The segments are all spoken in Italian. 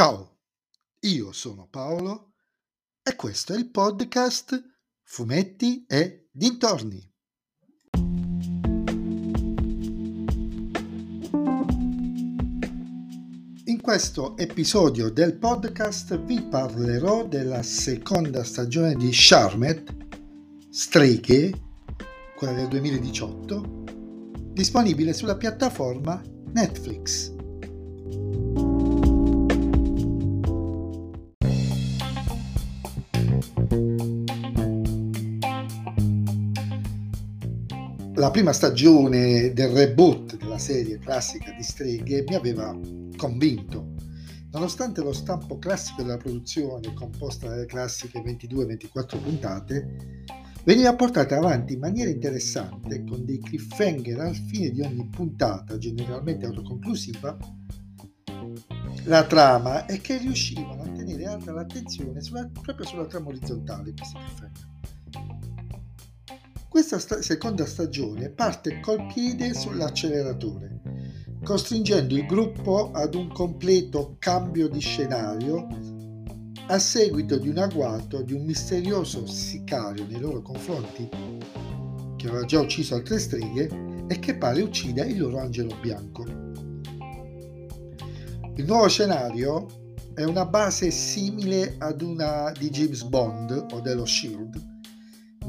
Ciao, io sono Paolo e questo è il podcast Fumetti e Dintorni. In questo episodio del podcast vi parlerò della seconda stagione di Charmed, Streghe, quella del 2018, disponibile sulla piattaforma Netflix. La prima stagione del reboot della serie classica di streghe mi aveva convinto. Nonostante lo stampo classico della produzione, composta dalle classiche 22-24 puntate, veniva portata avanti in maniera interessante, con dei cliffhanger al fine di ogni puntata, generalmente autoconclusiva, la trama è che riuscivano a tenere alta l'attenzione sulla, proprio sulla trama orizzontale questi cliffhanger. Questa sta- seconda stagione parte col piede sull'acceleratore, costringendo il gruppo ad un completo cambio di scenario a seguito di un agguato di un misterioso sicario nei loro confronti che aveva già ucciso altre streghe e che pare uccida il loro angelo bianco. Il nuovo scenario è una base simile ad una di James Bond o dello Shield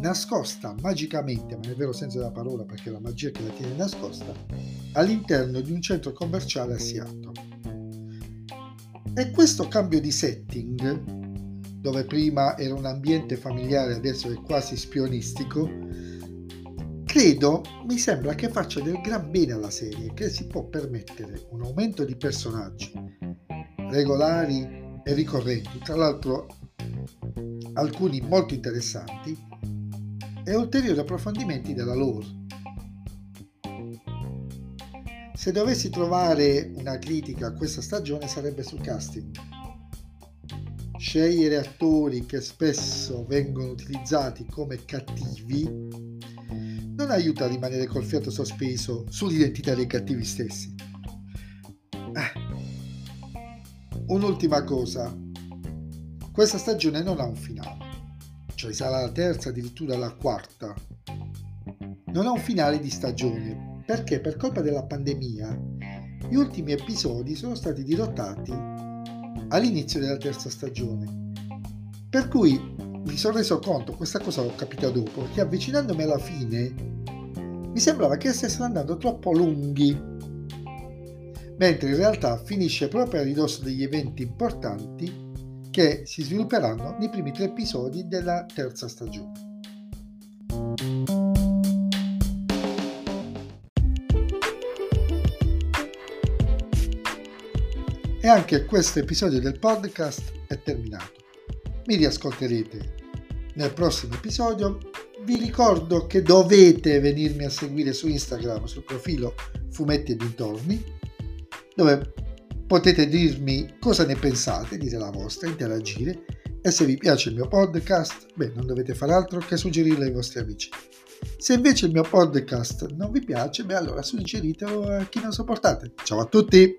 nascosta magicamente, ma nel vero senso della parola perché è la magia che la tiene nascosta, all'interno di un centro commerciale a Seattle. E questo cambio di setting, dove prima era un ambiente familiare, adesso è quasi spionistico, credo, mi sembra che faccia del gran bene alla serie, che si può permettere un aumento di personaggi regolari e ricorrenti, tra l'altro alcuni molto interessanti, e ulteriori approfondimenti della lore. Se dovessi trovare una critica a questa stagione sarebbe sul casting. Scegliere attori che spesso vengono utilizzati come cattivi non aiuta a rimanere col fiato sospeso sull'identità dei cattivi stessi. Eh. Un'ultima cosa, questa stagione non ha un finale cioè sarà la terza, addirittura la quarta, non ha un finale di stagione. Perché? Per colpa della pandemia gli ultimi episodi sono stati dirottati all'inizio della terza stagione. Per cui mi sono reso conto, questa cosa l'ho capita dopo, che avvicinandomi alla fine mi sembrava che stessero andando troppo lunghi, mentre in realtà finisce proprio a ridosso degli eventi importanti che si svilupperanno nei primi tre episodi della terza stagione. E anche questo episodio del podcast è terminato. Mi riascolterete nel prossimo episodio. Vi ricordo che dovete venirmi a seguire su Instagram sul profilo Fumetti e Dintorni, dove Potete dirmi cosa ne pensate, dire la vostra, interagire e se vi piace il mio podcast, beh, non dovete fare altro che suggerirlo ai vostri amici. Se invece il mio podcast non vi piace, beh, allora suggeritelo a chi non sopportate. Ciao a tutti!